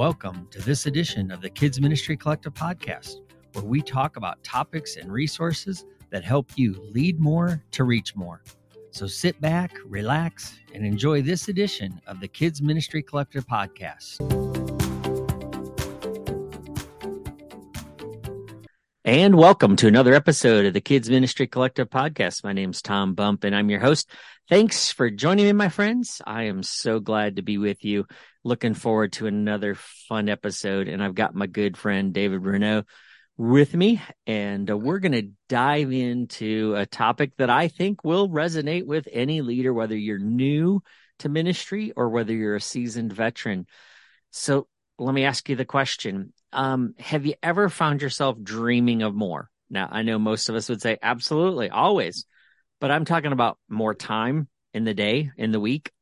Welcome to this edition of the Kids Ministry Collective podcast, where we talk about topics and resources that help you lead more to reach more. So sit back, relax, and enjoy this edition of the Kids Ministry Collective podcast. And welcome to another episode of the Kids Ministry Collective podcast. My name's Tom Bump and I'm your host. Thanks for joining me, my friends. I am so glad to be with you. Looking forward to another fun episode. And I've got my good friend David Reneau with me, and uh, we're going to dive into a topic that I think will resonate with any leader, whether you're new to ministry or whether you're a seasoned veteran. So let me ask you the question. Um, have you ever found yourself dreaming of more? Now, I know most of us would say absolutely, always, but I'm talking about more time in the day, in the week,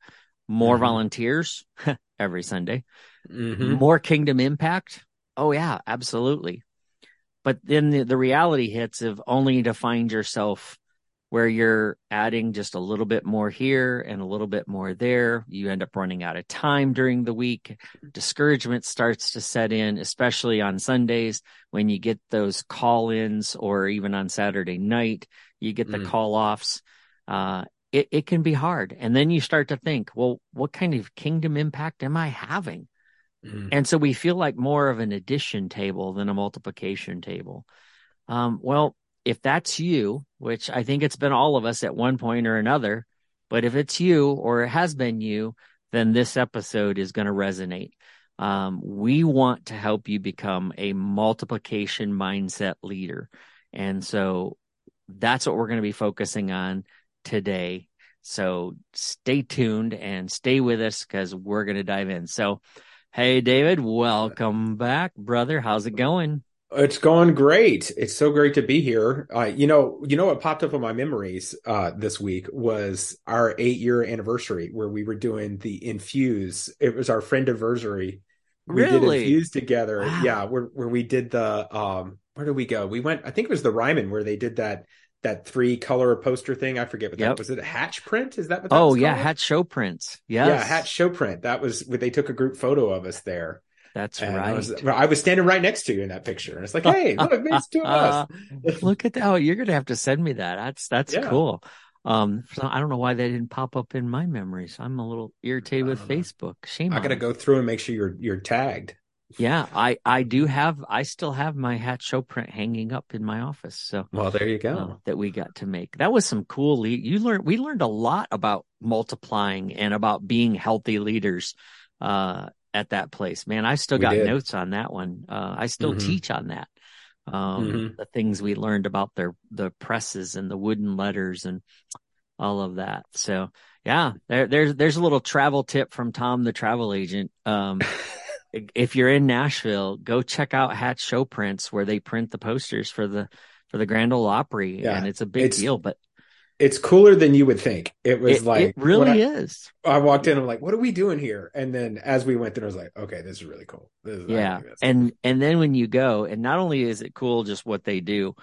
more mm-hmm. volunteers every Sunday, mm-hmm. more kingdom impact. Oh, yeah, absolutely. But then the, the reality hits of only to find yourself where you're adding just a little bit more here and a little bit more there. You end up running out of time during the week. Discouragement starts to set in, especially on Sundays when you get those call ins or even on Saturday night, you get the mm. call offs. Uh, it, it can be hard. And then you start to think, well, what kind of kingdom impact am I having? Mm-hmm. And so we feel like more of an addition table than a multiplication table. Um, well, if that's you, which I think it's been all of us at one point or another, but if it's you or it has been you, then this episode is going to resonate. Um, we want to help you become a multiplication mindset leader. And so that's what we're going to be focusing on today. So stay tuned and stay with us because we're going to dive in. So, Hey, David, welcome back, brother. How's it going? It's going great. It's so great to be here. Uh, you know, you know what popped up in my memories uh, this week was our eight year anniversary where we were doing the infuse. It was our friend anniversary. We really? did infuse together. Wow. Yeah, where where we did the um where did we go? We went. I think it was the Ryman where they did that that three color poster thing. I forget what yep. that was. It a hatch print? Is that what? That oh yeah, hatch show prints. Yes. Yeah, hatch show print. That was where they took a group photo of us there. That's and right. I was, I was, standing right next to you in that picture, and it's like, hey, look, it's two of us. look at that! Oh, you're gonna have to send me that. That's that's yeah. cool. Um, so I don't know why they didn't pop up in my memories. I'm a little irritated with Facebook. Shame. I got to go through and make sure you're you're tagged. Yeah, I I do have I still have my hatch show print hanging up in my office. So well, there you go. Uh, that we got to make. That was some cool. Le- you learned we learned a lot about multiplying and about being healthy leaders uh, at that place. Man, I still got notes on that one. Uh, I still mm-hmm. teach on that. Um, mm-hmm. The things we learned about their the presses and the wooden letters and all of that. So yeah, there, there's there's a little travel tip from Tom, the travel agent. Um, if you're in Nashville, go check out Hatch Show Prints where they print the posters for the for the Grand Ole Opry, yeah, and it's a big it's, deal. But it's cooler than you would think. It was it, like it really I, is. I walked in, I'm like, what are we doing here? And then as we went through, I was like, okay, this is really cool. Is, yeah, and cool. and then when you go, and not only is it cool just what they do,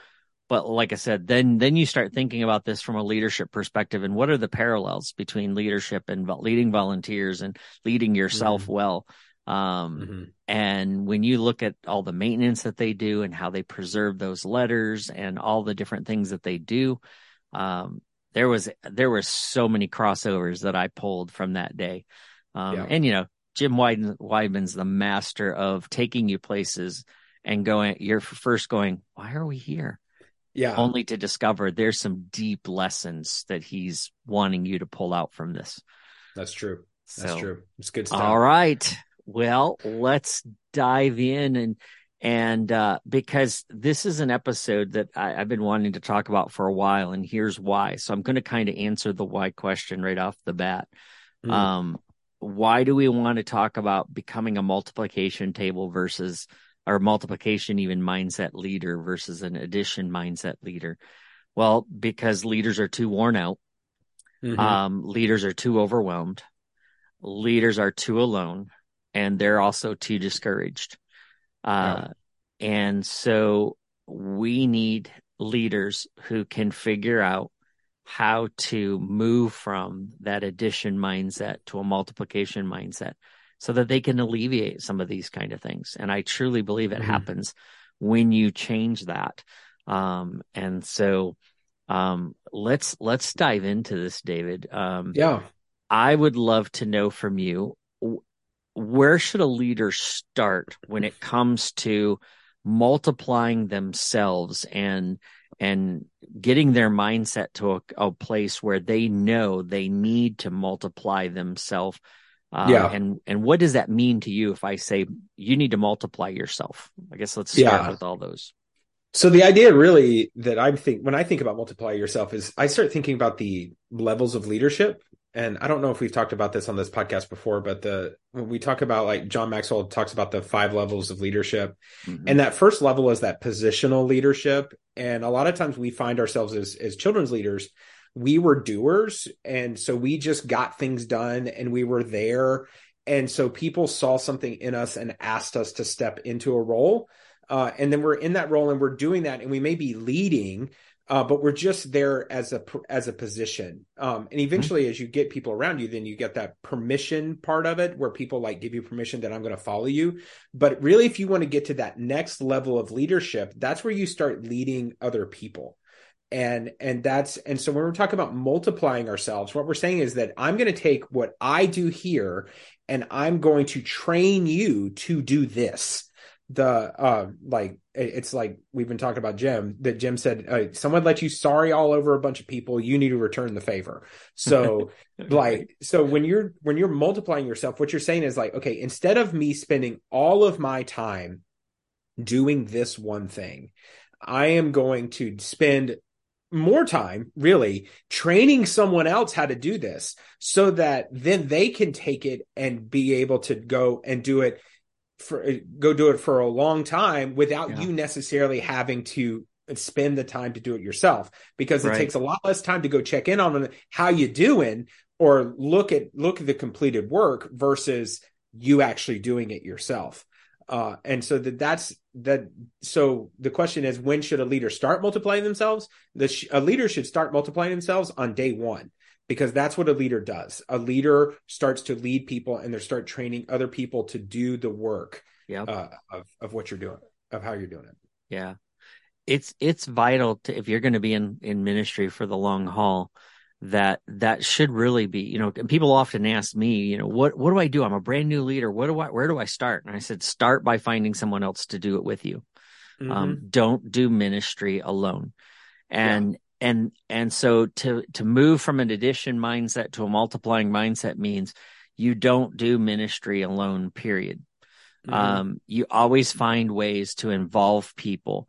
but like I said, then then you start thinking about this from a leadership perspective, and what are the parallels between leadership and leading volunteers and leading yourself mm-hmm. well um, mm-hmm. and when you look at all the maintenance that they do and how they preserve those letters and all the different things that they do, um, there was, there were so many crossovers that I pulled from that day. Um, yeah. and you know, Jim Wideman, Wideman's the master of taking you places and going, you're first going, why are we here? Yeah. Only to discover there's some deep lessons that he's wanting you to pull out from this. That's true. That's so, true. It's good stuff. All right. Well, let's dive in and and uh, because this is an episode that I, have been wanting to talk about for a while, and here's why. So I'm going to kind of answer the why question right off the bat. Mm. Um, why do we want to talk about becoming a multiplication table versus or multiplication even mindset leader versus an addition mindset leader? Well, because leaders are too worn out. Mm-hmm. Um, leaders are too overwhelmed. Leaders are too alone and they're also too discouraged. Uh, And so we need leaders who can figure out how to move from that addition mindset to a multiplication mindset. so that they can alleviate some of these kind of things. And I truly believe it Mhm. happens when you change that. Um, and so, um, let's, let's dive into this, David. Um, Yeah. I would love to know from you where should a leader start when it comes to multiplying themselves and and getting their mindset to a, a place where they know they need to multiply themselves uh, Yeah. and and what does that mean to you if i say you need to multiply yourself i guess let's start Yeah. with all those So the idea really that I think when I think about multiply yourself is I start thinking about the levels of leadership. And I don't know if we've talked about this on this podcast before, but the when we talk about like John Maxwell talks about the five levels of leadership. Mhm. And that first level is that positional leadership. And a lot of times we find ourselves as as children's leaders, we were doers. And so we just got things done and we were there. And so people saw something in us and asked us to step into a role. Uh, and then we're in that role and we're doing that and we may be leading, uh, but we're just there as a as a position. Um, and eventually, as you get people around you, then you get that permission part of it, where people like give you permission that I'm going to follow you. But really, if you want to get to that next level of leadership, that's where you start leading other people. And and that's and so when we're talking about multiplying ourselves, what we're saying is that I'm going to take what I do here, and I'm going to train you to do this the uh like it's like we've been talking about Jim that Jim said uh, someone let you sorry all over a bunch of people you need to return the favor. So like so when you're when you're multiplying yourself what you're saying is like okay instead of me spending all of my time doing this one thing I am going to spend more time really training someone else how to do this so that then they can take it and be able to go and do it for go do it for a long time without Yeah. you necessarily having to spend the time to do it yourself because it Right. takes a lot less time to go check in on how you doing or look at look at the completed work versus you actually doing it yourself uh and so that that's that so the question is when should a leader start multiplying themselves the sh- a leader should start multiplying themselves on day 1 because that's what a leader does a leader starts to lead people and they start training other people to do the work uh, of of what you're doing of how you're doing it Yeah. It's it's vital to if you're going to be in in ministry for the long haul that that should really be, you know, people often ask me, you know, what what do I do? I'm a brand new leader. What do I where do I start? And I said start by finding someone else to do it with you. Mm-hmm. Um don't do ministry alone. And and and so to to move from an addition mindset to a multiplying mindset means you don't do ministry alone period. Mhm. um, you always find ways to involve people.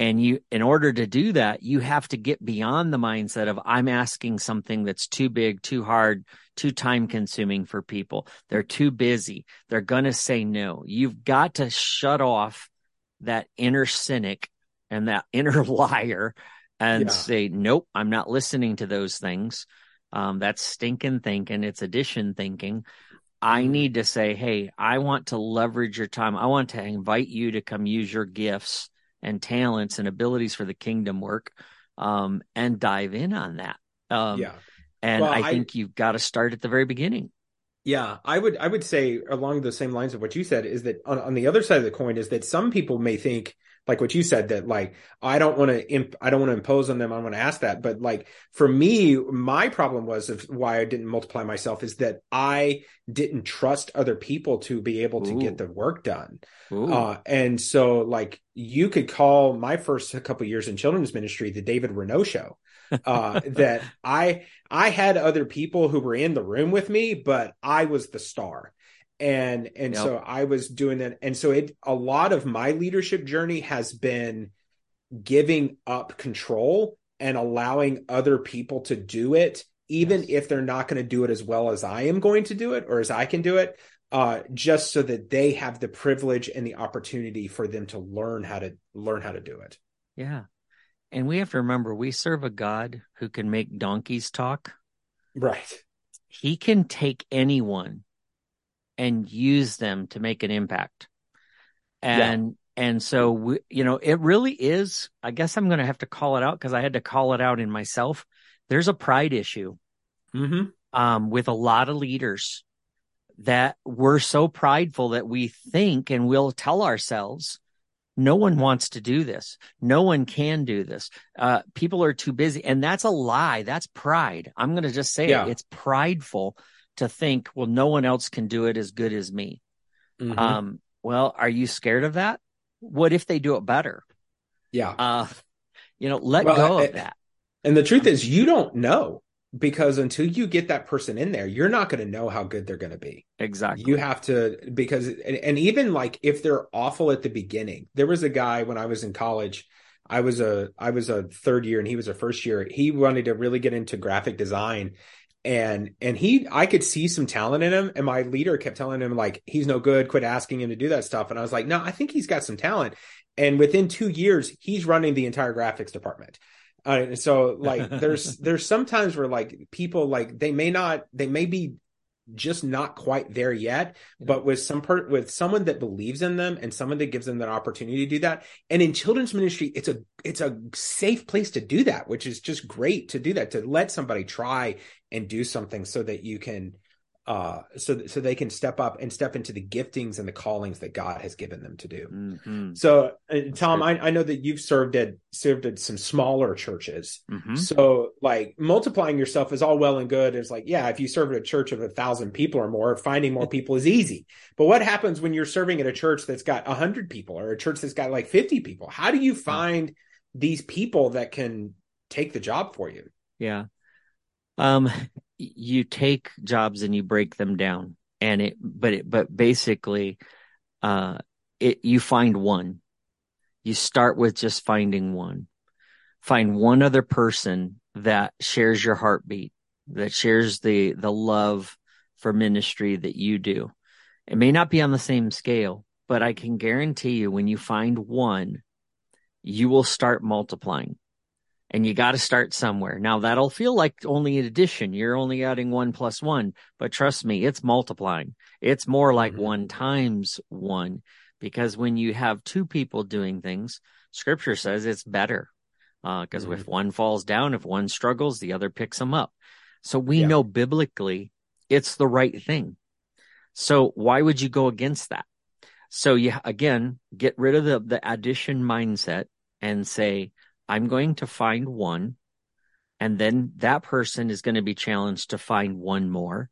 And you in order to do that you have to get beyond the mindset of i'm asking something that's too big too hard too time consuming for people. They're too busy. They're going to say no. You've got to shut off that inner cynic and that inner liar and Yeah. say nope i'm not listening to those things um, that's stinking thinking it's addition thinking I Mhm. need to say, hey, I want to leverage your time. I want to invite you to come use your gifts and talents and abilities for the kingdom work um, and dive in on that. Um, yeah And Well, I I- think you've got to start at the very beginning. Yeah, I would I would say along the same lines of what you said is that on, on the other side of the coin is that some people may think like what you said that like I don't want to imp, I don't want to impose on them I want to ask that but like for me my problem was of why I didn't multiply myself is that I didn't trust other people to be able to Ooh. get the work done uh, and so like you could call my first couple years in children's ministry the David Reneau show. Uh, that I I had other people who were in the room with me, but I was the star. And and Yep. so I was doing that. And so it a lot of my leadership journey has been giving up control and allowing other people to do it, even Yes. if they're not going to do it as well as I am going to do it or as I can do it uh, just so that they have the privilege and the opportunity for them to learn how to learn how to do it. yeah. And we have to remember we serve a God who can make donkeys talk. Right. He can take anyone and use them to make an impact. And and so we, you know, it really is, I guess I'm going to have to call it out because I had to call it out in myself. There's a pride issue Mm-hmm. um with a lot of leaders that we're so prideful that we think and we'll tell ourselves, no one wants to do this. No one can do this. Uh, people are too busy. And that's a lie. That's pride. I'm going to just say Yeah. it. It's prideful to think, well, no one else can do it as good as me. Mhm. Um, well, are you scared of that? What if they do it better? yeah. Uh, you know, let Well, go of that. And the truth is, you don't know because until you get that person in there, you're not going to know how good they're going to be. Exactly. You have to because and, and even like if they're awful at the beginning. There was a guy when I was in college. I was a I was a third year and he was a first year. He wanted to really get into graphic design and and he I could see some talent in him and my leader kept telling him like he's no good, quit asking him to do that stuff and I was like, "No, I think he's got some talent." And within 2 years, he's running the entire graphics department. Uh, so like there's there's sometimes where like people like they may not they may be just not quite there yet but with some part with someone that believes in them and someone that gives them that opportunity to do that and in children's ministry it's a it's a safe place to do that which is just great to do that to let somebody try and do something so that you can uh so so they can step up and step into the giftings and the callings that God has given them to do. Mhm. So, uh, Tom. I, I know that you've served at served at some smaller churches. Mhm. So, like multiplying yourself is all well and good. It's like, yeah, if you serve at a church of a thousand people or more, finding more people is easy. But what happens when you're serving at a church that's got a hundred people or a church that's got like fifty people? How do you find these people that can take the job for you? Yeah. Um, you take jobs and you break them down and it, but it, but basically, uh, it, you find one. You start with just finding one. Find one other person that shares your heartbeat, that shares the, the love for ministry that you do. It may not be on the same scale, but I can guarantee you when you find one, you will start multiplying and you got to start somewhere. Now that'll feel like only an addition. You're only adding one plus one, but trust me, it's multiplying. It's more like Mhm. one times one because when you have two people doing things, scripture says it's better. Uh, cause Mhm. if one falls down, if one struggles, the other picks them up. So we Yeah. know biblically it's the right thing. So why would you go against that? So you again get rid of the the addition mindset and say, I'm going to find one, and then that person is going to be challenged to find one more.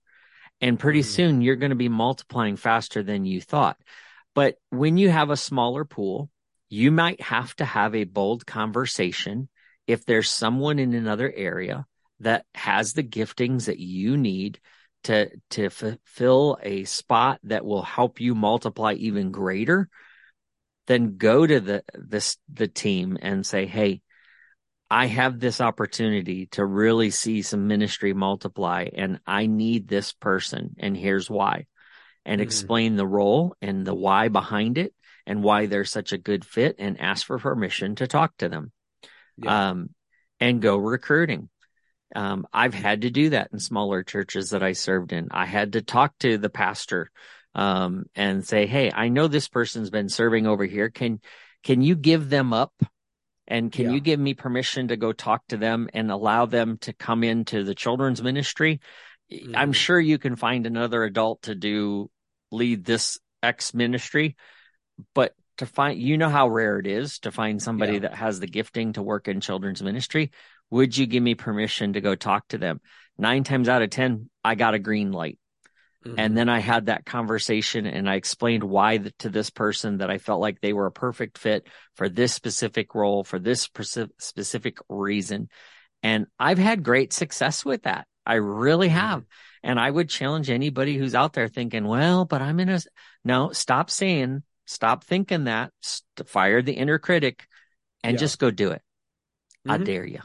And pretty Mhm. soon you're going to be multiplying faster than you thought. But when you have a smaller pool, you might have to have a bold conversation if there's someone in another area that has the giftings that you need to to fulfill a spot that will help you multiply even greater then go to the this the team and say hey i have this opportunity to really see some ministry multiply and i need this person and here's why and Mhm. explain the role and the why behind it and why they're such a good fit and ask for permission to talk to them Yeah. um, and go recruiting. Um, I've had to do that in smaller churches that I served in. I had to talk to the pastor um, and say, "Hey, I know this person's been serving over here. Can can you give them up? And can Yeah. you give me permission to go talk to them and allow them to come into the children's ministry? I'm Mhm. sure you can find another adult to do lead this X ministry, but to find you know how rare it is to find somebody Yeah. that has the gifting to work in children's ministry would you give me permission to go talk to them nine times out of ten i got a green light Mhm. and then i had that conversation and i explained why th- to this person that i felt like they were a perfect fit for this specific role for this speci- specific reason and i've had great success with that i really Mm-hmm. have and i would challenge anybody who's out there thinking well but i'm in a s-" no stop saying stop thinking that St- fire the inner critic and Yeah. just go do it i Mhm. dare you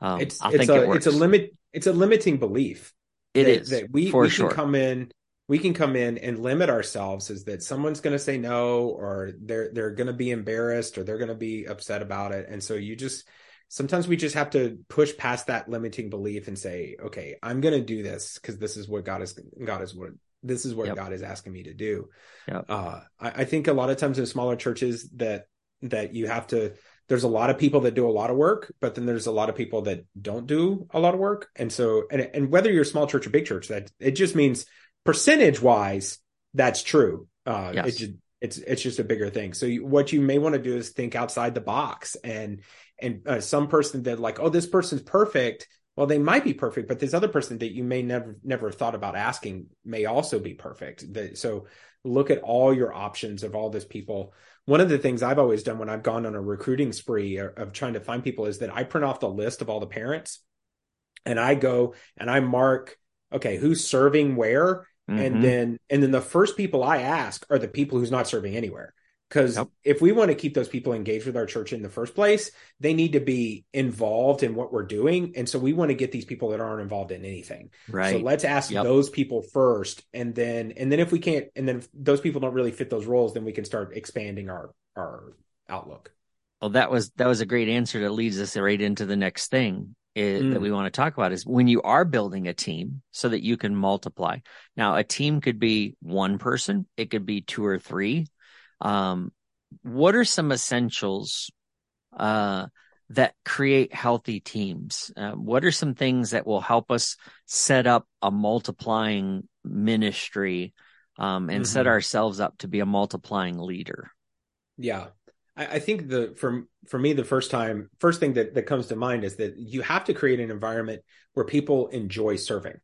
um, it's i it's think a it works it's a limit it's a limiting belief It that, is that we we sure can come in we can come in and limit ourselves is that someone's going to say no or they're they're going to be embarrassed or they're going to be upset about it and so you just sometimes we just have to push past that limiting belief and say okay i'm going to do this because this is what god is god is what this is what Yep. god is asking me to do Yep. uh I, I think a lot of times in smaller churches that that you have to there's a lot of people that do a lot of work, but then there's a lot of people that don't do a lot of work. And so, and, and whether you're a small church or big church, that it just means percentage wise, that's true. Uh, Yes. it just, it's it's just a bigger thing. So you, what you may want to do is think outside the box, and and uh, some person that like, oh, this person's perfect. Well, they might be perfect, but this other person that you may never never thought about asking may also be perfect. That, so look at all your options of all these people. One of the things I've always done when I've gone on a recruiting spree of, of trying to find people is that I print off the list of all the parents, and I go and I mark, okay, who's serving where, Mhm. and then and then the first people I ask are the people who's not serving anywhere. Because Yep. if we want to keep those people engaged with our church in the first place, they need to be involved in what we're doing. And so we want to get these people that aren't involved in anything. right. So let's ask Yep. those people first, and then and then if we can't, and then if those people don't really fit those roles, then we can start expanding our our outlook. Well, that was that was a great answer that leads us right into the next thing i- Mm. that we want to talk about is when you are building a team so that you can multiply. Now, a team could be one person, it could be two or three. Um, what are some essentials uh, that create healthy teams? Uh, what are some things that will help us set up a multiplying ministry um, and set Mhm. ourselves up to be a multiplying leader? Yeah. I, I think the for for me the first time first thing that, that comes to mind is that you have to create an environment where people enjoy serving.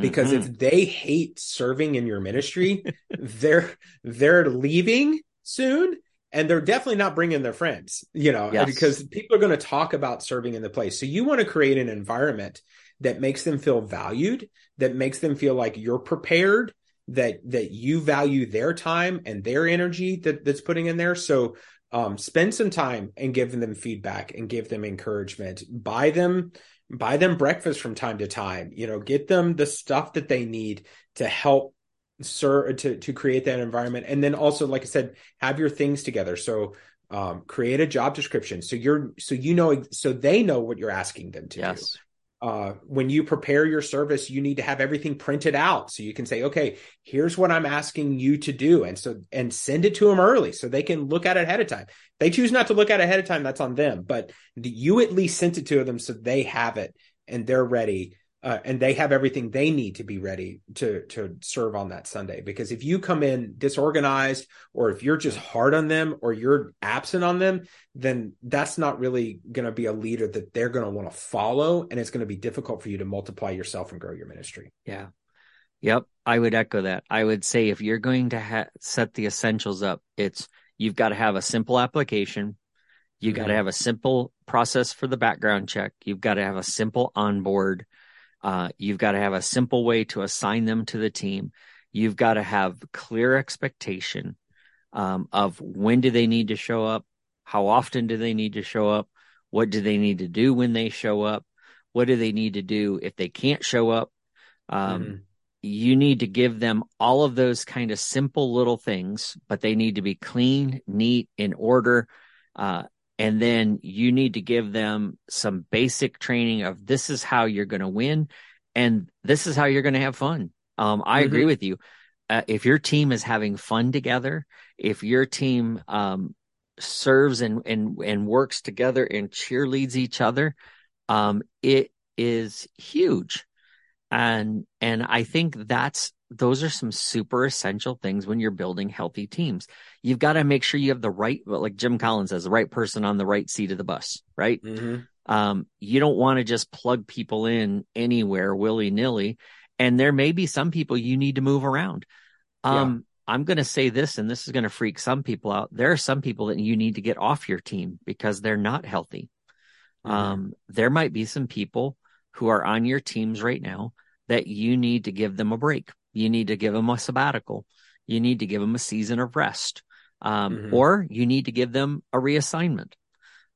Because Mhm. if they hate serving in your ministry, they're they're leaving soon and they're definitely not bringing their friends, you know, Yes. because people are going to talk about serving in the place. So you want to create an environment that makes them feel valued, that makes them feel like you're prepared, that that you value their time and their energy that that's putting in there. So um, spend some time and give them feedback and give them encouragement. Buy them buy them breakfast from time to time. You know, get them the stuff that they need to help serve to to create that environment. And then also, like I said, have your things together. So um, create a job description so you're so you know so they know what you're asking them to do uh, when you prepare your service, you need to have everything printed out so you can say, okay, here's what I'm asking you to do. And so, and send it to them early so they can look at it ahead of time. They choose not to look at it ahead of time. That's on them, but you at least sent it to them so they have it and they're ready. Uh, and they have everything they need to be ready to to serve on that Sunday. Because if you come in disorganized, or if you're just hard on them, or you're absent on them, then that's not really going to be a leader that they're going to want to follow and it's going to be difficult for you to multiply yourself and grow your ministry Yeah. Yep. I would echo that. I would say if you're going to ha- set the essentials up, it's you've got to have a simple application. You've got to Mhm. have a simple process for the background check. You've got to have a simple onboard. Uh, you've got to have a simple way to assign them to the team. You've got to have clear expectation um, of when do they need to show up, how often do they need to show up, what do they need to do when they show up, what do they need to do if they can't show up. Um, Mhm. you need to give them all of those kind of simple little things, but they need to be clean, neat, in order. Uh, and then you need to give them some basic training of this is how you're going to win and this is how you're going to have fun. Um, I agree Mhm. with you. Uh, if your team is having fun together, if your team um, serves and, and and works together and cheerleads each other, um, it is huge and and i think that's those are some super essential things when you're building healthy teams you've got to make sure you have the right like jim collins says the right person on the right seat of the bus right Mhm. um you don't want to just plug people in anywhere willy-nilly and there may be some people you need to move around um i'm going to say this and this is going to freak some people out there are some people that you need to get off your team because they're not healthy Mhm. um, there might be some people who are on your teams right now that you need to give them a break. You need to give them a sabbatical. You need to give them a season of rest. Um, Mhm. or you need to give them a reassignment.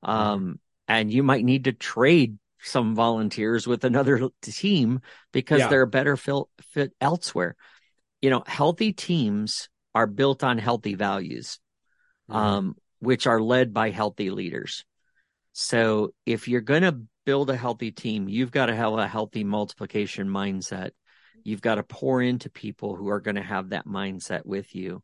Um, and you might need to trade some volunteers with another team because Yeah. they're a better fit, fit elsewhere. You know, healthy teams are built on healthy values Mhm. um, which are led by healthy leaders. So if you're going to build a healthy team, you've got to have a healthy multiplication mindset. You've got to pour into people who are going to have that mindset with you.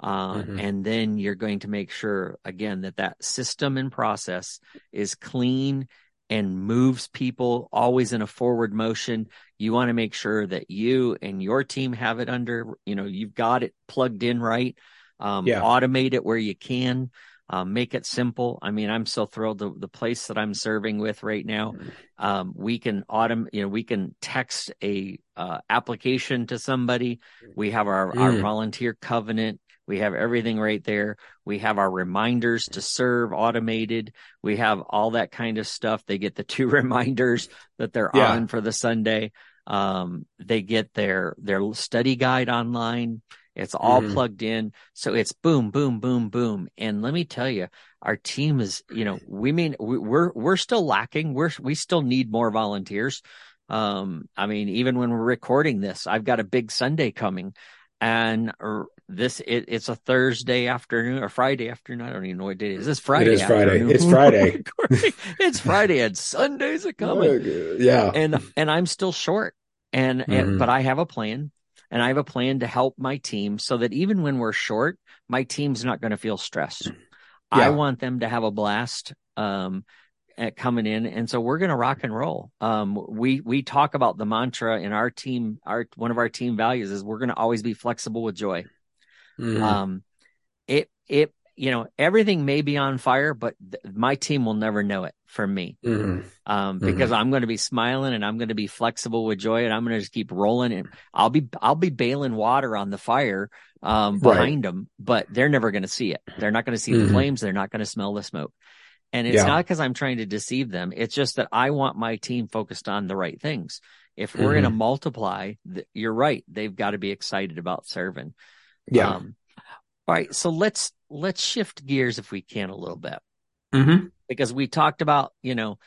Uh, Mhm. And then you're going to make sure, again, that that system and process is clean and moves people always in a forward motion. You want to make sure that you and your team have it under, you know, you've got it plugged in right. Um, yeah. automate it where you can, um, make it simple. I mean, I'm so thrilled the, the place that I'm serving with right now. Um, we can automate, you know, we can text a, uh, application to somebody. We have our, mm. our volunteer covenant. We have everything right there. We have our reminders to serve automated. We have all that kind of stuff. They get the two reminders that they're yeah. on for the Sunday. Um, they get their, their study guide online. It's all mm-hmm. plugged in. So it's boom, boom, boom, boom. And let me tell you, our team is, you know, we mean we're, we're still lacking. We're, we still need more volunteers. Um, I mean, even when we're recording this, I've got a big Sunday coming and this it, it's a Thursday afternoon or Friday afternoon. I don't even know what day it is. This Friday. It is Friday. It's Friday. it's Friday and Sundays are coming. Yeah. And and I'm still short. And, mm-hmm. and but I have a plan and I have a plan to help my team so that even when we're short, my team's not going to feel stressed. Yeah. I want them to have a blast. Um, coming in and so we're going to rock and roll um, we we talk about the mantra in our team our one of our team values is we're going to always be flexible with joy Mm-hmm. Um, it it you know everything may be on fire, but th- my team will never know it from me mm-hmm. um, because mm-hmm. I'm going to be smiling and I'm going to be flexible with joy and I'm going to just keep rolling and I'll be I'll be bailing water on the fire um, behind right. them, but they're never going to see it. They're not going to see the mm-hmm. flames. They're not going to smell the smoke. And it's yeah. not because I'm trying to deceive them. It's just that I want my team focused on the right things. If we're going to mm-hmm. multiply, th- you're right. They've got to be excited about serving. Yeah. Um, all right. So let's, let's shift gears if we can a little bit. Mm-hmm. Because we talked about, you know,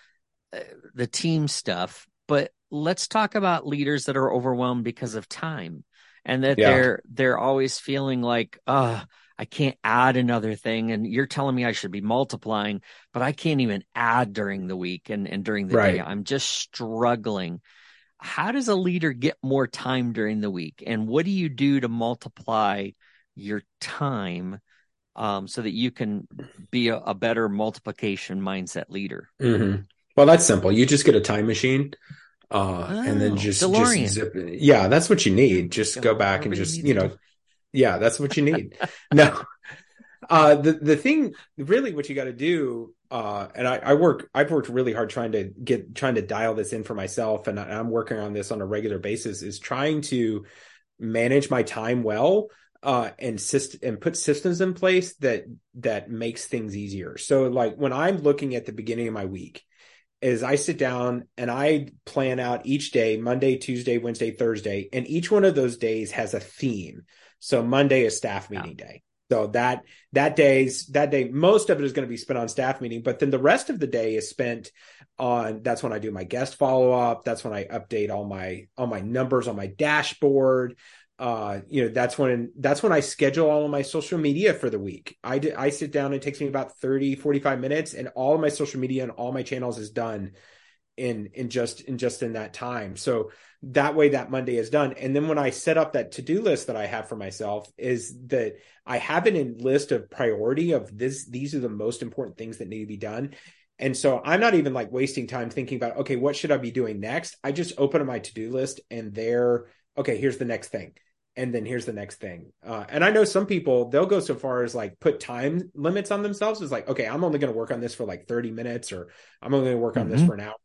uh, the team stuff, but let's talk about leaders that are overwhelmed because of time and that yeah. they're, they're always feeling like, uh, I can't add another thing. And you're telling me I should be multiplying, but I can't even add during the week and, and during the right. day. I'm just struggling. How does a leader get more time during the week? And what do you do to multiply your time um, so that you can be a, a better multiplication mindset leader. Mm-hmm. Well, that's simple. You just get a time machine. Uh, oh, and then oh, just, DeLorean. just zip it. Yeah, that's what you need. Just go back and just, you know, yeah, that's what you need. no, uh, the, the thing really what you got to do, uh, and I, I work, I've worked really hard trying to get, trying to dial this in for myself. And I, I'm working on this on a regular basis is trying to manage my time well uh, and syst- and put systems in place that that makes things easier. So like when I'm looking at the beginning of my week, is I sit down and I plan out each day, Monday, Tuesday, Wednesday, Thursday, and each one of those days has a theme. So Monday is staff meeting yeah. day. So that that day's that day, most of it is going to be spent on staff meeting, but then the rest of the day is spent on that's when I do my guest follow up. That's when I update all my all my numbers on my dashboard uh, you know, that's when that's when I schedule all of my social media for the week. I d- I sit down. It takes me about 30, 45 minutes, and all of my social media and all my channels is done in in just in just in that time. So that way, that Monday is done. And then when I set up that to do list that I have for myself, is that I have it in list of priority of this. These are the most important things that need to be done. And so I'm not even like wasting time thinking about, okay, what should I be doing next? I just open my to do list and there, okay, here's the next thing and then here's the next thing. Uh, and I know some people they'll go so far as like put time limits on themselves. It's like, okay, I'm only going to work on this for like 30 minutes, or I'm only going to work on mm-hmm. this for an hour.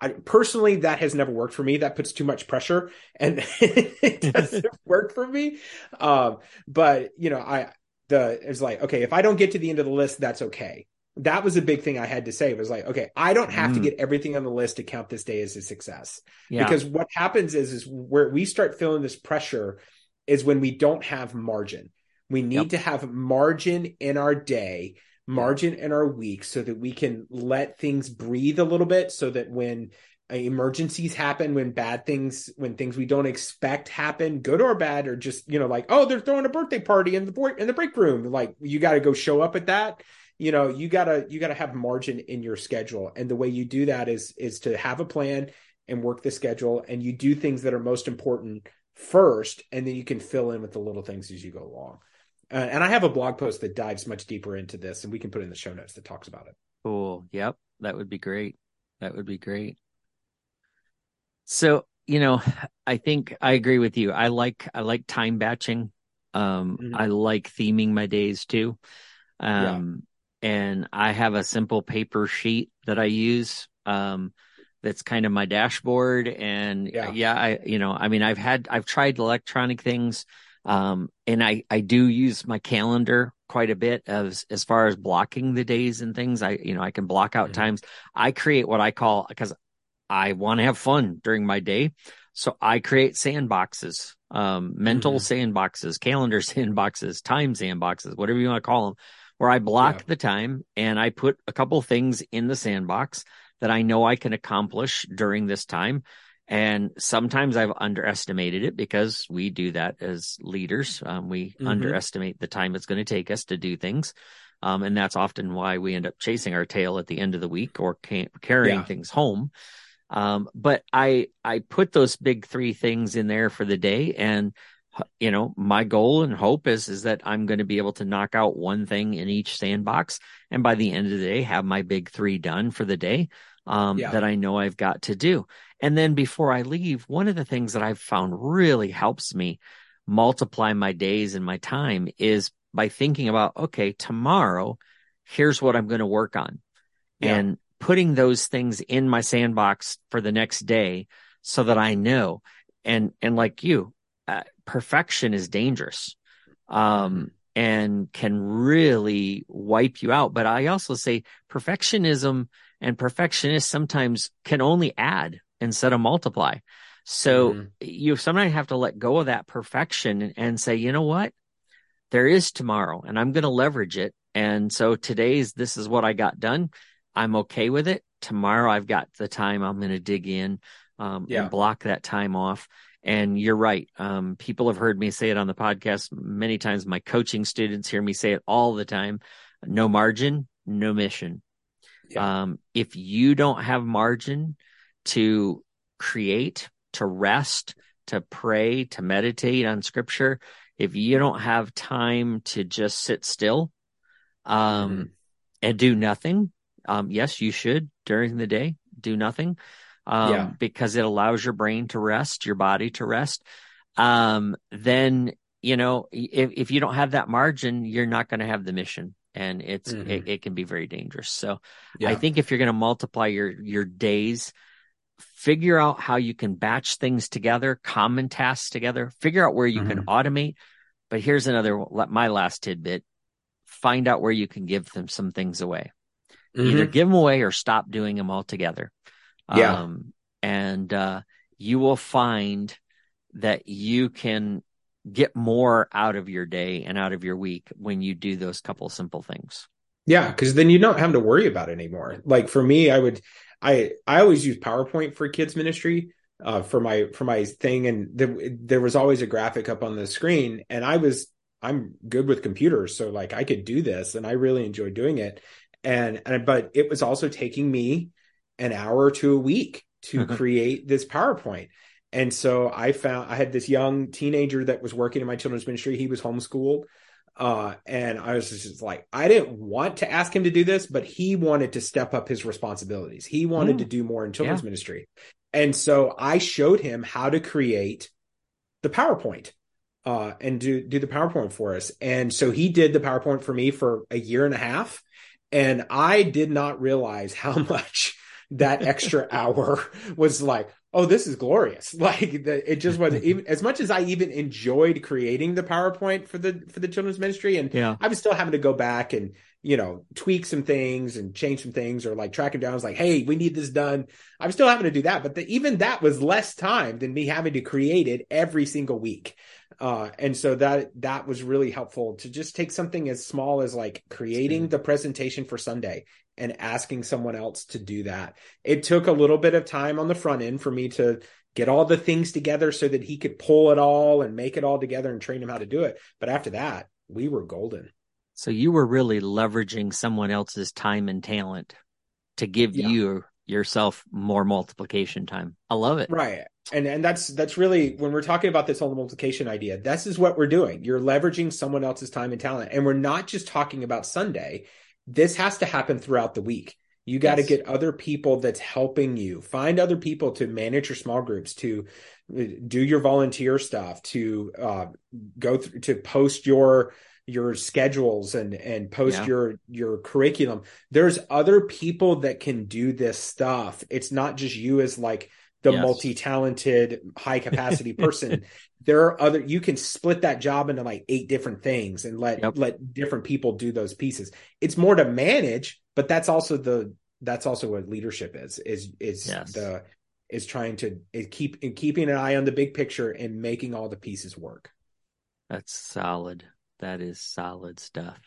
I personally that has never worked for me. That puts too much pressure, and it doesn't work for me. Um, but you know, I the it's like okay, if I don't get to the end of the list, that's okay. That was a big thing I had to say. It was like, okay, I don't have mm. to get everything on the list to count this day as a success. Yeah. Because what happens is, is where we start feeling this pressure is when we don't have margin. We need yep. to have margin in our day, margin in our week so that we can let things breathe a little bit so that when uh, emergencies happen when bad things when things we don't expect happen good or bad or just you know like oh they're throwing a birthday party in the boy in the break room like you got to go show up at that you know you got to you got to have margin in your schedule and the way you do that is is to have a plan and work the schedule and you do things that are most important first, and then you can fill in with the little things as you go along. Uh, and I have a blog post that dives much deeper into this, and we can put in the show notes that talks about it. Cool. Yep, that would be great. That would be great. So, you know, I think I agree with you. I like I like time batching. Um mm-hmm. I like theming my days too. Um yeah. and I have a simple paper sheet that I use um that's kind of my dashboard and yeah. yeah, I you know, I mean I've had I've tried electronic things um and I I do use my calendar quite a bit as as far as blocking the days and things. I you know, I can block out mm-hmm. times. I create what I call because I want to have fun during my day. So I create sandboxes, um, mental mm-hmm. sandboxes, calendar sandboxes, time sandboxes, whatever you want to call them, where I block yeah. the time and I put a couple things in the sandbox that I know I can accomplish during this time. And sometimes I've underestimated it because we do that as leaders. Um, we mm-hmm. underestimate the time it's going to take us to do things. Um, and that's often why we end up chasing our tail at the end of the week or carrying yeah. things home. Um, but I I put those big three things in there for the day, and you know my goal and hope is is that I'm going to be able to knock out one thing in each sandbox, and by the end of the day have my big three done for the day um, yeah. that I know I've got to do. And then before I leave, one of the things that I've found really helps me multiply my days and my time is by thinking about okay tomorrow here's what i'm going to work on yeah. and putting those things in my sandbox for the next day so that I know. And, and like you, perfection is dangerous. Um, and can really wipe you out. But I also say perfectionism and perfectionists sometimes can only add instead of multiply. So mm-hmm. you sometimes have to let go of that perfection and, and say, you know what? There is tomorrow and I'm going to leverage it. And so today's, this is what I got done. I'm okay with it. Tomorrow I've got the time. I'm going to dig in um, yeah. and block that time off. And you're right. Um, people have heard me say it on the podcast many times. My coaching students hear me say it all the time. No margin, no mission. Yeah. Um, if you don't have margin to create, to rest, to pray, to meditate on scripture, if you don't have time to just sit still, um, mm-hmm. and do nothing, um, yes, you should during the day do nothing um, yeah. because it allows your brain to rest, your body to rest. Um, then, you know, if, if you don't have that margin, you're not going to have the mission and it's, mm-hmm. it, it, can be very dangerous. So yeah. I think if you're going to multiply your, your days, figure out how you can batch things together, common tasks together, figure out where you mm-hmm. can automate. But here's another, my last tidbit find out where you can give them some things away. Mm-hmm. Either give them away or stop doing them altogether. Yeah. Um, and uh, you will find that you can get more out of your day and out of your week when you do those couple simple things. Yeah, because then you don't have to worry about it anymore. Like for me, I would, I I always use PowerPoint for kids ministry uh, for my for my thing, and there, there was always a graphic up on the screen, and I was I'm good with computers, so like I could do this, and I really enjoy doing it and, and but it was also taking me an hour to a week to mm-hmm. create this PowerPoint. And so I found I had this young teenager that was working in my children's ministry. He was homeschooled. Uh, and I was just like, I didn't want to ask him to do this, but he wanted to step up his responsibilities. He wanted mm. to do more in children's yeah. ministry. And so I showed him how to create the PowerPoint uh, and do, do the PowerPoint for us. And so he did the PowerPoint for me for a year and a half. And I did not realize how much that extra hour was like, oh, this is glorious. Like the, it just wasn't even as much as I even enjoyed creating the PowerPoint for the for the children's ministry. And yeah. I was still having to go back and, you know, tweak some things and change some things or like track them down. I was like, hey, we need this done. I'm still having to do that. But the, even that was less time than me having to create it every single week. Uh, and so that that was really helpful to just take something as small as like creating the presentation for Sunday and asking someone else to do that. It took a little bit of time on the front end for me to get all the things together so that he could pull it all and make it all together and train him how to do it. But after that, we were golden. So you were really leveraging someone else's time and talent to give yeah. you yourself more multiplication time. I love it. Right and and that's that's really when we're talking about this whole multiplication idea this is what we're doing you're leveraging someone else's time and talent and we're not just talking about sunday this has to happen throughout the week You got to Yes. get other people that's helping you. Find other people to manage your small groups, to uh, do your volunteer stuff, to uh, go through, to post your your schedules and and post Yeah. your your curriculum. There's other people that can do this stuff. It's not just you as like the Yes. multi-talented, high capacity person. there are other you can split that job into like eight different things and let Yep. let different people do those pieces. It's more to manage, but that's also the that's also what leadership is is is Yes. the is trying to is keep keeping an eye on the big picture and making all the pieces work. That's solid. That is solid stuff.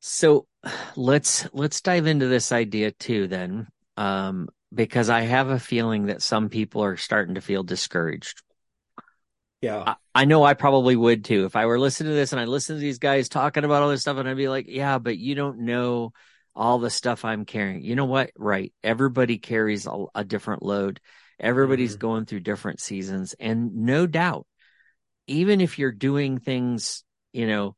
So let's let's dive into this idea too then. Um because I have a feeling that some people are starting to feel discouraged. Yeah. I, I know I probably would too. If I were listening to this and I listened to these guys talking about all this stuff and I'd be like, yeah, but you don't know all the stuff I'm carrying. You know what? Right. Everybody carries a, a different load. Everybody's Mhm. going through different seasons. And no doubt, even if you're doing things, you know,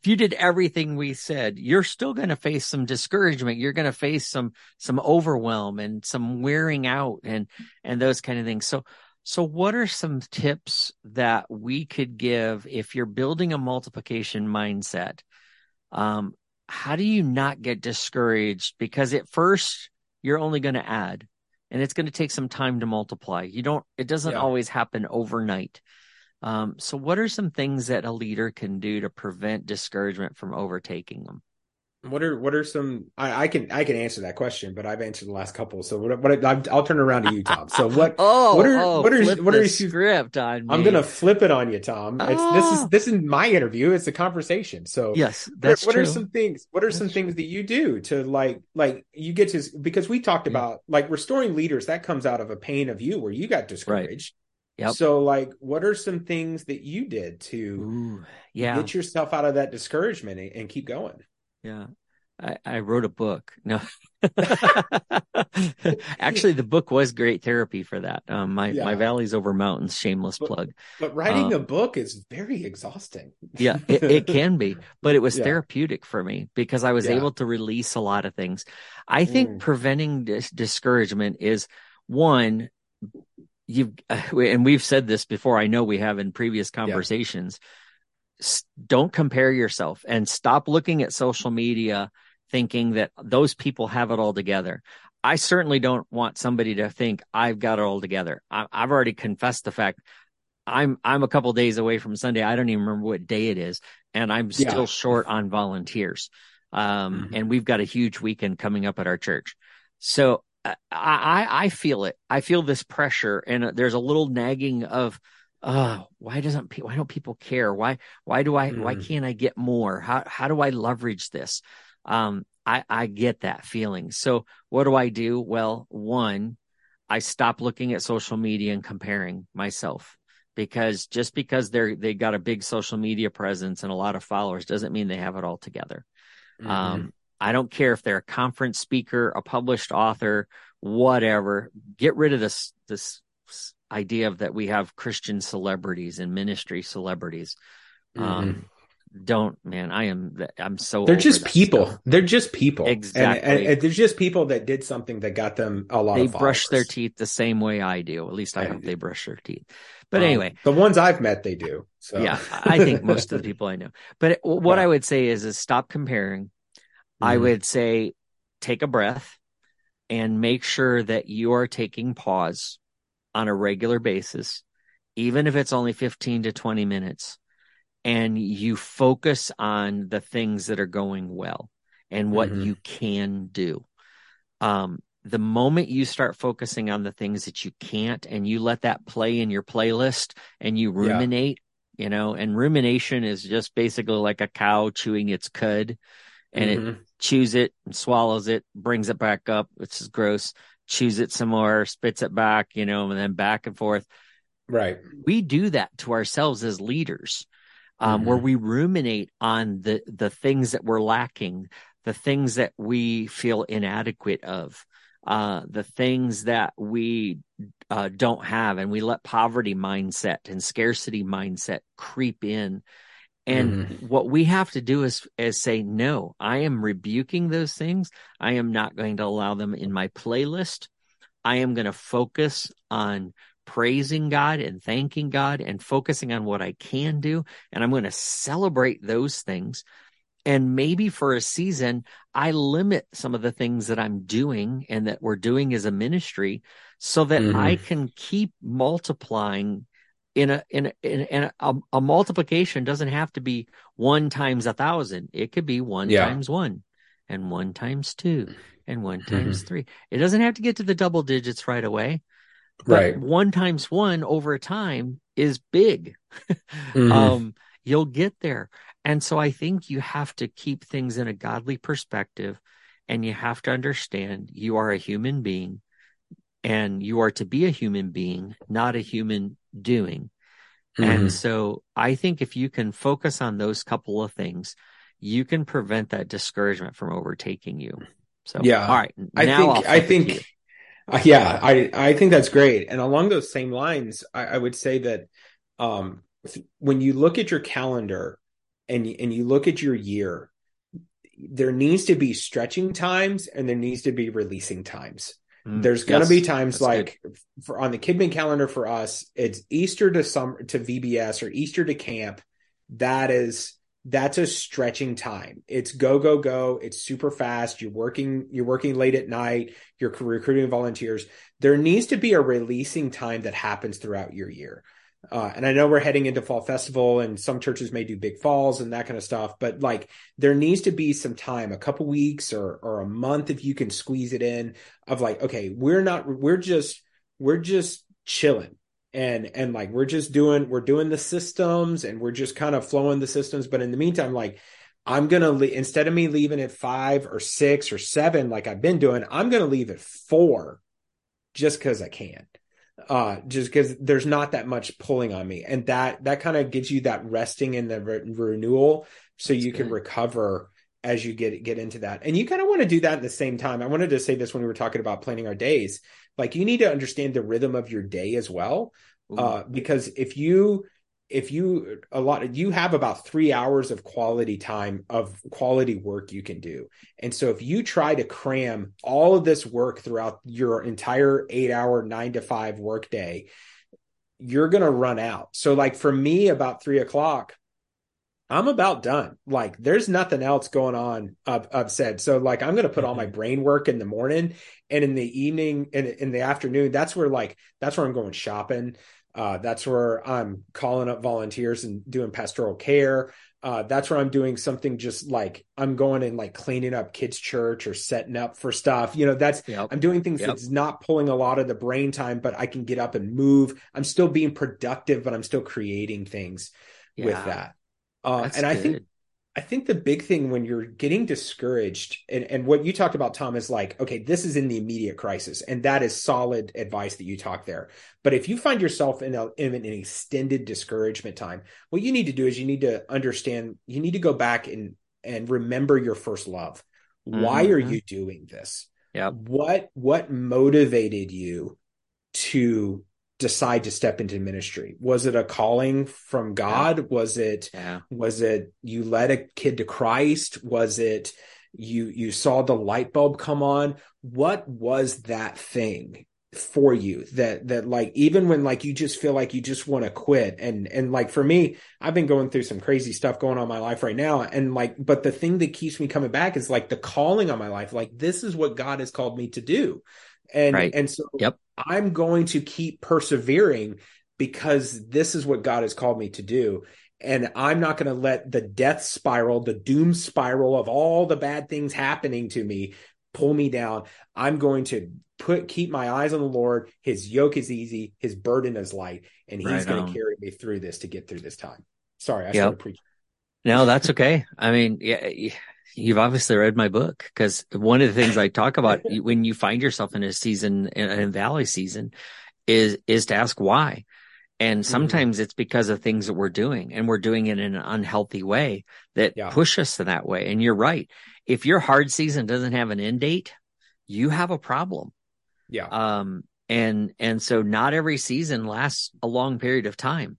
if you did everything we said, you're still going to face some discouragement. You're going to face some, some overwhelm and some wearing out and, and those kind of things. So, so what are some tips that we could give if you're building a multiplication mindset? Um, how do you not get discouraged? Because at first you're only going to add and it's going to take some time to multiply. You don't, it doesn't Yeah. always happen overnight. Um, so what are some things that a leader can do to prevent discouragement from overtaking them? What are what are some? I, I can I can answer that question, but I've answered the last couple. So what? What? I'll, I'll turn around to you, Tom. So what? Oh, what are- oh, what are- what are you- script on me? I'm gonna flip it on you, Tom. It's this Oh. is this is my interview. It's a conversation. So Yes, what, that's what true. are some things? What are That's some true. things that you do to like like you get to because we talked Yeah. about like restoring leaders that comes out of a pain of you where you got discouraged. Yep. So like, what are some things that you did to Ooh, yeah, get yourself out of that discouragement and, and keep going? yeah. I, I wrote a book. No, actually, the book was great therapy for that. Um, my Yeah. my valleys over mountains. Shameless But- plug. But writing a book is very exhausting. Yeah, it, it can be, but it was Yeah. therapeutic for me because I was Yeah. able to release a lot of things. I think Mm. preventing dis- discouragement is one, you've, and we've said this before. I know we have in previous conversations. S- Don't compare yourself and stop looking at social media thinking that those people have it all together. I certainly don't want somebody to think I've got it all together. I, I've already confessed the fact I'm I'm a couple days away from Sunday. I don't even remember what day it is, and I'm Yeah. still short on volunteers. Um, Mhm. and we've got a huge weekend coming up at our church. So I I feel it. I feel this pressure, and uh, there's a little nagging of, oh, why doesn't pe- why don't people care? Why why do I why Mm. can't I get more? How how do I leverage this? Um, I I get that feeling. So what do I do? Well, one, I stop looking at social media and comparing myself because just because they're they got a big social media presence and a lot of followers doesn't mean they have it all together. Mm-hmm. Um, I don't care if they're a conference speaker, a published author, whatever. Get rid of this this idea of that we have Christian celebrities and ministry celebrities. Um, don't man, I am I'm so Mm-hmm. They're just people. stuff. They're just people. And- Exactly. And, and, there's just people that did something that got them a lot They brush their teeth the same way I do. At least I I hope do. they brush their teeth. But Um, anyway, the ones I've met, they do. So yeah, I think most of the people I know. But what Yeah. I would say is, is stop comparing. I Mhm. would say take a breath and make sure that you are taking pause on a regular basis, even if it's only 15 to 20 minutes, and you focus on the things that are going well and what Mhm. you can do. Um, the moment you start focusing on the things that you can't and you let that play in your playlist and you Yeah. ruminate, you know, and rumination is just basically like a cow chewing its cud and it Mhm. Chews it and swallows it, brings it back up, which is gross, chews it some more, spits it back, you know, and then back and forth. right. We do that to ourselves as leaders, um, where Mhm. we ruminate on the, the things that we're lacking, the things that we feel inadequate of, uh, the things that we uh, don't have, and we let poverty mindset and scarcity mindset creep in And Mhm. what we have to do is, is say, no, I am rebuking those things. I am not going to allow them in my playlist. I am going to focus on praising God and thanking God and focusing on what I can do. And I'm going to celebrate those things. And maybe for a season, I limit some of the things that I'm doing and that we're doing as a ministry so that Mhm. I can keep multiplying in a, in a, in a, a, a multiplication doesn't have to be one times a thousand. It could be one Yeah. times one and one times two and one Mm-hmm. times three. It doesn't have to get to the double digits right away. But Right. one times one over time is big. Mhm. Um, you'll get there. And so I think you have to keep things in a godly perspective and you have to understand you are a human being and you are to be a human being, not a human doing. And Mhm. so I think if you can focus on those couple of things, you can prevent that discouragement from overtaking you. So, Yeah. all right. I think I flip it to you. think uh, yeah, I I think that's great. And along those same lines, I, I would say that um when you look at your calendar and and you look at your year, there needs to be stretching times and there needs to be releasing times. Mm, There's going to yes, be times like for on the KidMin calendar for us, it's Easter to summer to VBS or Easter to camp. That is that's a stretching time. It's go go go. It's super fast. You're working. You're working late at night. You're recruiting volunteers. There needs to be a releasing time that happens throughout your year. Uh, and I know we're heading into fall festival, and some churches may do big falls and that kind of stuff. But like, there needs to be some time, a couple weeks or or a month, if you can squeeze it in. Of like, okay, we're not. We're just. We're just chilling and and like we're just doing we're doing the systems and we're just kind of flowing the systems but in the meantime like i'm gonna le- instead of me leaving at five or six or seven like i've been doing i'm gonna leave at four just because i can uh just because there's not that much pulling on me. And that that kind of gives you that resting and the re- renewal so That's you can recover as you get get into that. And you kind of want to do that at the same time. I wanted to say this when we were talking about planning our days. Like you need to understand the rhythm of your day as well uh, because if you if you a lot you have about three hours of quality time of quality work you can do and so if you try to cram all of this work throughout your entire eight hour nine to five work day you're gonna run out so like for me about three o'clock I'm about done. Like there's nothing else going on up upset. So like I'm gonna put all my mm-hmm. brain work in the morning and in the evening and in the afternoon. That's where like that's where I'm going shopping. Uh, that's where I'm calling up volunteers and doing pastoral care. Uh, that's where I'm doing something just like I'm going and like cleaning up kids' church or setting up for stuff. You know, that's Yep. I'm doing things Yep. that's not pulling a lot of the brain time, but I can get up and move. I'm still being productive, but I'm still creating things with that. Uh, and I think good. I think the big thing when you're getting discouraged, and, and what you talked about, Tom, is like, okay, this is in the immediate crisis, and that is solid advice that you talk there. But if you find yourself in, a, in an extended discouragement time, what you need to do is you need to understand, you need to go back and and remember your first love. Why are Mhm. you doing this? Yep. What what motivated you to decide to step into ministry? Was it a calling from God? Was it Yeah. was it you led a kid to Christ? Was it you you saw the light bulb come on? What was that thing for you that that like even when like you just feel like you just want to quit and and like for me I've been going through some crazy stuff going on in my life right now and like but the thing that keeps me coming back is like the calling on my life like this is what God has called me to do and Right. and so Yep. I'm going to keep persevering because this is what God has called me to do. And I'm not going to let the death spiral, the doom spiral of all the bad things happening to me pull me down. I'm going to put keep my eyes on the Lord. His yoke is easy, his burden is light, and he's Right going to carry me through this to get through this time. Sorry, I Yep. started preaching. No, that's okay. I mean, yeah, you've obviously read my book because one of the things I talk about when you find yourself in a season, in a valley season, is is to ask why. And Mm-hmm. sometimes it's because of things that we're doing, and we're doing it in an unhealthy way that Yeah. push us to that way. And you're right. If your hard season doesn't have an end date, you have a problem. Yeah. Um, and and so not every season lasts a long period of time.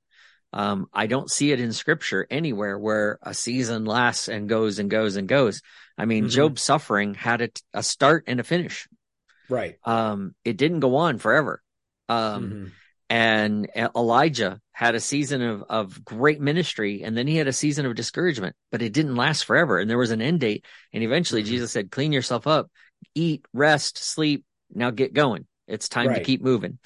Um, I don't see it in scripture anywhere where a season lasts and goes and goes and goes. I mean, Mhm. Job's suffering had a, a start and a finish. Right. Um, it didn't go on forever. Um, Mhm. and Elijah had a season of, of great ministry and then he had a season of discouragement, but it didn't last forever. And there was an end date. And eventually Mhm. Jesus said, clean yourself up, eat, rest, sleep. Now get going. It's time to keep moving.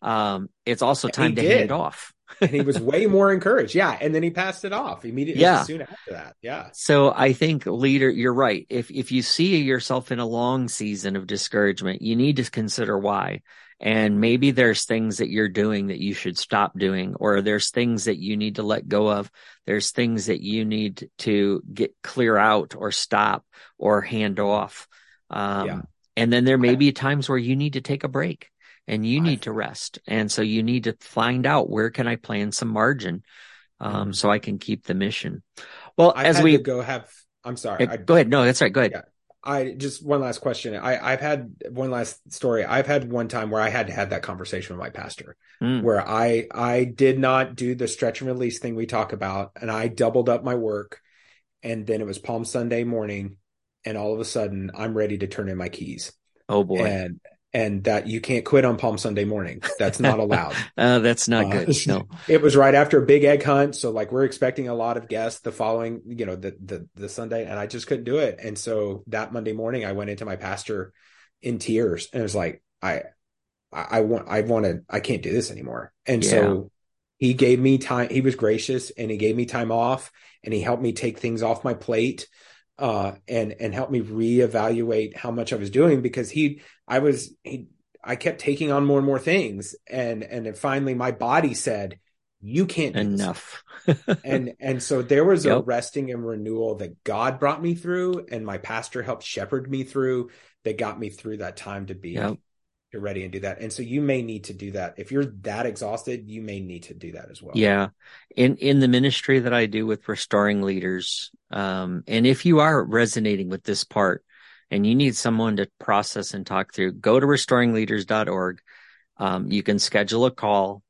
Um, it's also time he to did. hand off. And he was way more encouraged. Yeah. And then he passed it off immediately Yeah. soon after that. Yeah. So I think leader, you're right. If, if you see yourself in a long season of discouragement, you need to consider why. And maybe there's things that you're doing that you should stop doing, or there's things that you need to let go of. There's things that you need to get clear out or stop or hand off. Um, Yeah. and then there may I- be times where you need to take a break and you need to rest. And so you need to find out where can I plan some margin, um, Mhm. so I can keep the mission. Well, I've as we go have, I'm sorry. I, go ahead. No, that's right. Go ahead. Yeah. I just one last question. I, I've had one last story. I've had one time where I had to have that conversation with my pastor Mm. where I I did not do the stretch and release thing we talk about, and I doubled up my work, and then it was Palm Sunday morning, and all of a sudden I'm ready to turn in my keys, Oh boy. and and that you can't quit on Palm Sunday morning. That's not allowed. Uh, that's not Uh, good. No. it was right after a big egg hunt, so like we're expecting a lot of guests the following, you know, the the the Sunday, and I just couldn't do it. And so that Monday morning, I went into my pastor in tears, and it was like, I, I, want, I want, I wanted, I can't do this anymore. And Yeah. so he gave me time. He was gracious, and he gave me time off, and he helped me take things off my plate, uh, and and helped me reevaluate how much I was doing because he, I was he I kept taking on more and more things, and and then finally my body said, "You can't do this." Enough. And and so there was a resting and renewal that God brought me through, and my pastor helped shepherd me through. That got me through that time to be Yep. To ready and do that. And so you may need to do that if you're that exhausted. You may need to do that as well. Yeah. In, in the ministry that I do with restoring leaders, um, and if you are resonating with this part and you need someone to process and talk through, go to restoringleaders.org. Um, you can schedule a call.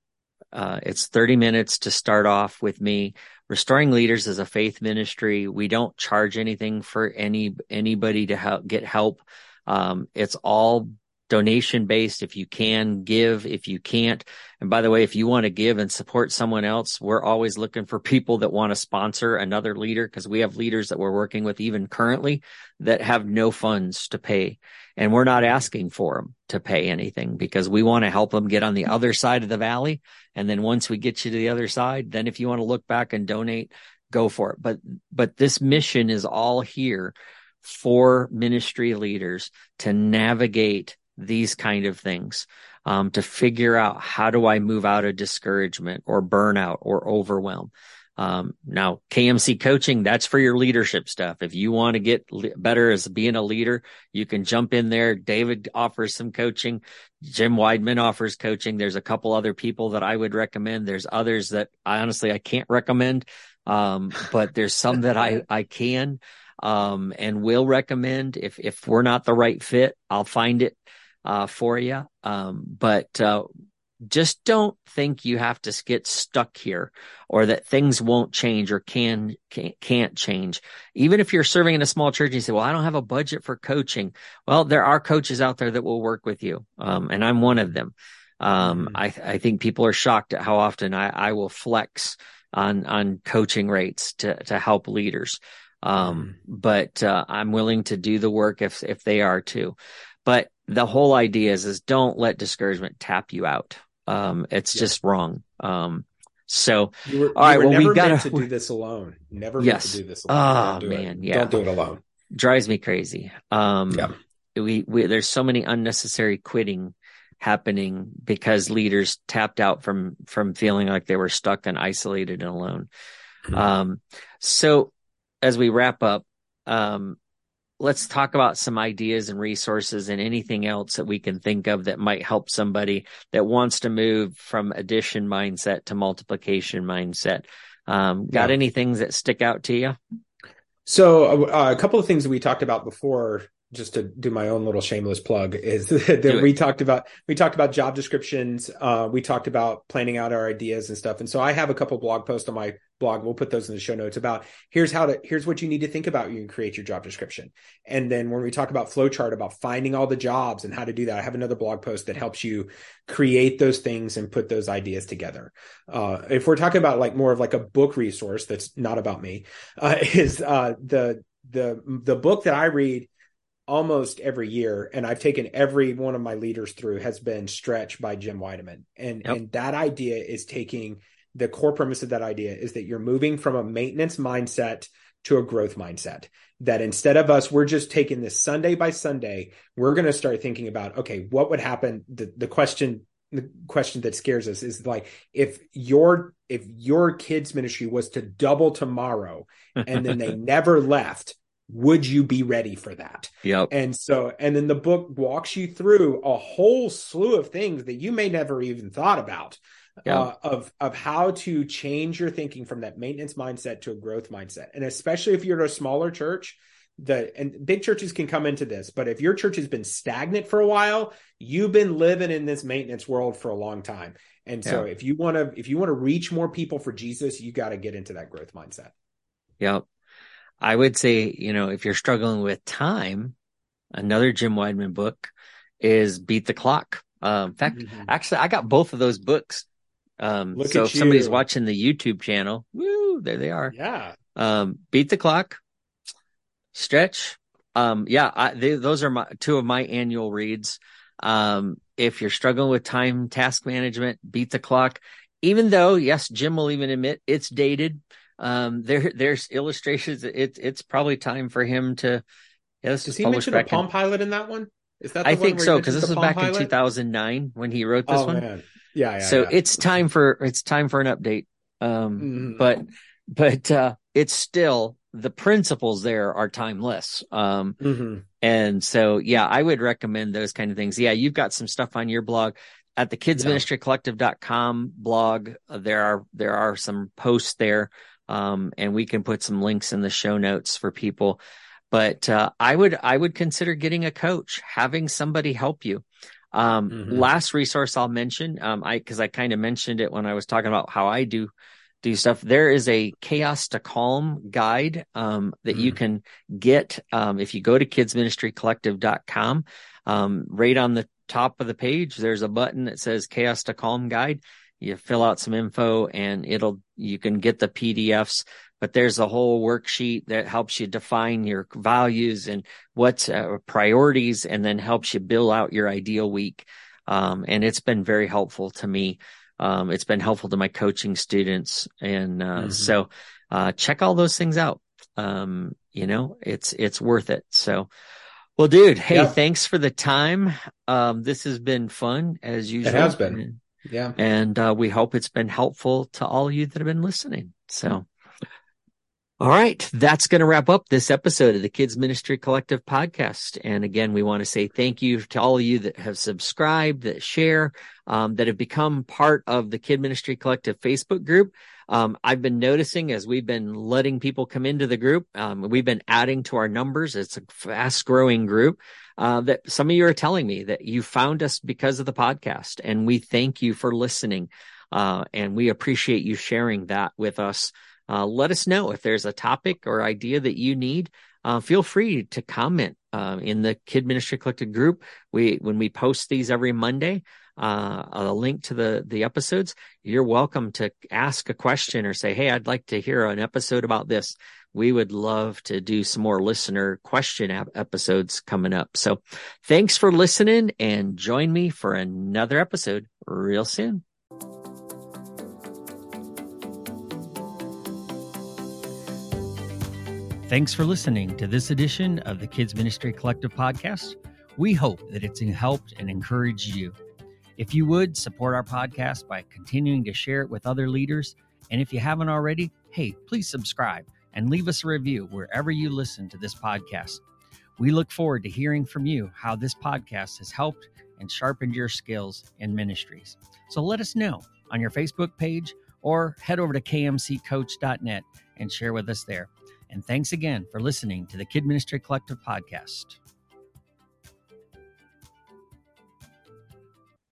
Uh, it's 30 minutes to start off with me. Restoring Leaders is a faith ministry. We don't charge anything for any, anybody to help get help. Um, it's all donation based. If you can give, if you can't. And by the way, if you want to give and support someone else, we're always looking for people that want to sponsor another leader because we have leaders that we're working with even currently that have no funds to pay. And we're not asking for them to pay anything because we want to help them get on the other side of the valley. And then once we get you to the other side, then if you want to look back and donate, go for it. But, but this mission is all here for ministry leaders to navigate these kind of things, um, to figure out how do I move out of discouragement or burnout or overwhelm. Um, now KMC coaching, that's for your leadership stuff. If you want to get le- better as being a leader, you can jump in there. David offers some coaching. Jim Wideman offers coaching. There's a couple other people that I would recommend. There's others that I honestly, I can't recommend. Um, but there's some that I, I can, um, and will recommend. If, if we're not the right fit, I'll find it, uh, for you. Um, but, uh, just don't think you have to get stuck here or that things won't change or can, can can't change. Even if you're serving in a small church and you say, well, I don't have a budget for coaching. Well, there are coaches out there that will work with you. Um, and I'm one of them. Um, Mhm. I, I think people are shocked at how often I, I will flex on, on coaching rates to, to help leaders. Um, but, uh, I'm willing to do the work if, if they are too. But the whole idea is, is don't let discouragement tap you out. Um, it's Yeah. just wrong. Um, so You were, All right, well, we meant to do this alone. Never meant Yes. to do this alone. Ah, Don't man, it. yeah. Don't do it alone. drives me crazy. Um, Yeah. we, we, there's so many unnecessary quitting happening because leaders tapped out from, from feeling like they were stuck and isolated and alone. Mhm. Um, so as we wrap up, um, let's talk about some ideas and resources and anything else that we can think of that might help somebody that wants to move from addition mindset to multiplication mindset. Um, got Yeah. any things that stick out to you? So uh, a couple of things that we talked about before just to do my own little shameless plug is that we talked about we talked about job descriptions uh, we talked about planning out our ideas and stuff. And so i have a couple blog posts on my blog. We'll put those in the show notes about here's how to here's what you need to think about when you create your job description. And then when we talk about flowchart about finding all the jobs and how to do that i have another blog post that helps you create those things and put those ideas together. Uh, if we're talking about like more of like a book resource that's not about me uh, is uh, the the the book that i read almost every year and i've taken every one of my leaders through has been stretch by jim Wideman. and yep. and that idea is taking the core premise of that idea is that you're moving from a maintenance mindset to a growth mindset that instead of us we're just taking this sunday by sunday we're going to start thinking about okay what would happen the, the question the question that scares us is like if your if your kids ministry was to double tomorrow and then they never left would you be ready for that? Yep. And so, and then the book walks you through a whole slew of things that you may never even thought about. Uh, of of how to change your thinking from that maintenance mindset to a growth mindset, and especially if you're at a smaller church, the and big churches can come into this, but if your church has been stagnant for a while, you've been living in this maintenance world for a long time. And so, if you want to if you want to reach more people for Jesus, you got to get into that growth mindset. Yep. I would say, you know, if you're struggling with time, another Jim Wideman book is Beat the Clock. Um, in fact, mm-hmm. actually, I got both of those books. Um, Look so if you. somebody's watching the YouTube channel, woo, there they are. Yeah. Um, Beat the Clock, Stretch. Um, yeah, I, they, those are my two of my annual reads. Um, if you're struggling with time task management, Beat the Clock. Even though, yes, Jim will even admit it's dated um, there there's illustrations. It's it's probably time for him to. Yeah, Does he mention a Palm in, Pilot in that one? Is that I think so because this was back Pilot? in 2009 when he wrote this oh, one. Man. Yeah, yeah. So yeah. it's time for it's time for an update. Um, mm. but but uh, it's still the principles there are timeless. Um, mm-hmm. and so yeah, I would recommend those kind of things. Yeah, you've got some stuff on your blog at the kidsministrycollective.com blog. Uh, there are there are some posts there um, and we can put some links in the show notes for people. But uh, I would I would consider getting a coach, having somebody help you. Um, mm-hmm. Last resource I'll mention, um, I because I kind of mentioned it when I was talking about how I do do stuff. There is a chaos to calm guide um, that mm-hmm. you can get um, if you go to kidsministrycollective.com. Um, right on the top of the page, there's a button that says chaos to calm guide you fill out some info and it'll you can get the PDFs but there's a whole worksheet that helps you define your values and what's uh, priorities and then helps you build out your ideal week um, and it's been very helpful to me um, it's been helpful to my coaching students and uh, mm-hmm. so uh, check all those things out um, you know it's it's worth it so well, dude, hey, yeah. thanks for the time. Um, this has been fun as usual. It has been. Yeah. And uh, we hope it's been helpful to all of you that have been listening. So, all right, that's going to wrap up this episode of the Kids Ministry Collective podcast. And again, we want to say thank you to all of you that have subscribed, that share, um, that have become part of the Kid Ministry Collective Facebook group. Um, I've been noticing as we've been letting people come into the group, um, we've been adding to our numbers. It's a fast growing group uh, that some of you are telling me that you found us because of the podcast, and we thank you for listening. Uh, and we appreciate you sharing that with us. Uh, let us know if there's a topic or idea that you need. Uh, feel free to comment uh, in the Kid Ministry Collective group. We when we post these every Monday, uh, a link to the the episodes. You're welcome to ask a question or say, "Hey, I'd like to hear an episode about this." We would love to do some more listener question episodes coming up. So thanks for listening and join me for another episode real soon. Thanks for listening to this edition of the Kids Ministry Collective podcast. We hope that it's helped and encouraged you. If you would support our podcast by continuing to share it with other leaders, and if you haven't already, hey, please subscribe and leave us a review wherever you listen to this podcast. We look forward to hearing from you how this podcast has helped and sharpened your skills in ministries. So let us know on your Facebook page or head over to kmccoach.net and share with us there. And thanks again for listening to the Kid Ministry Collective podcast.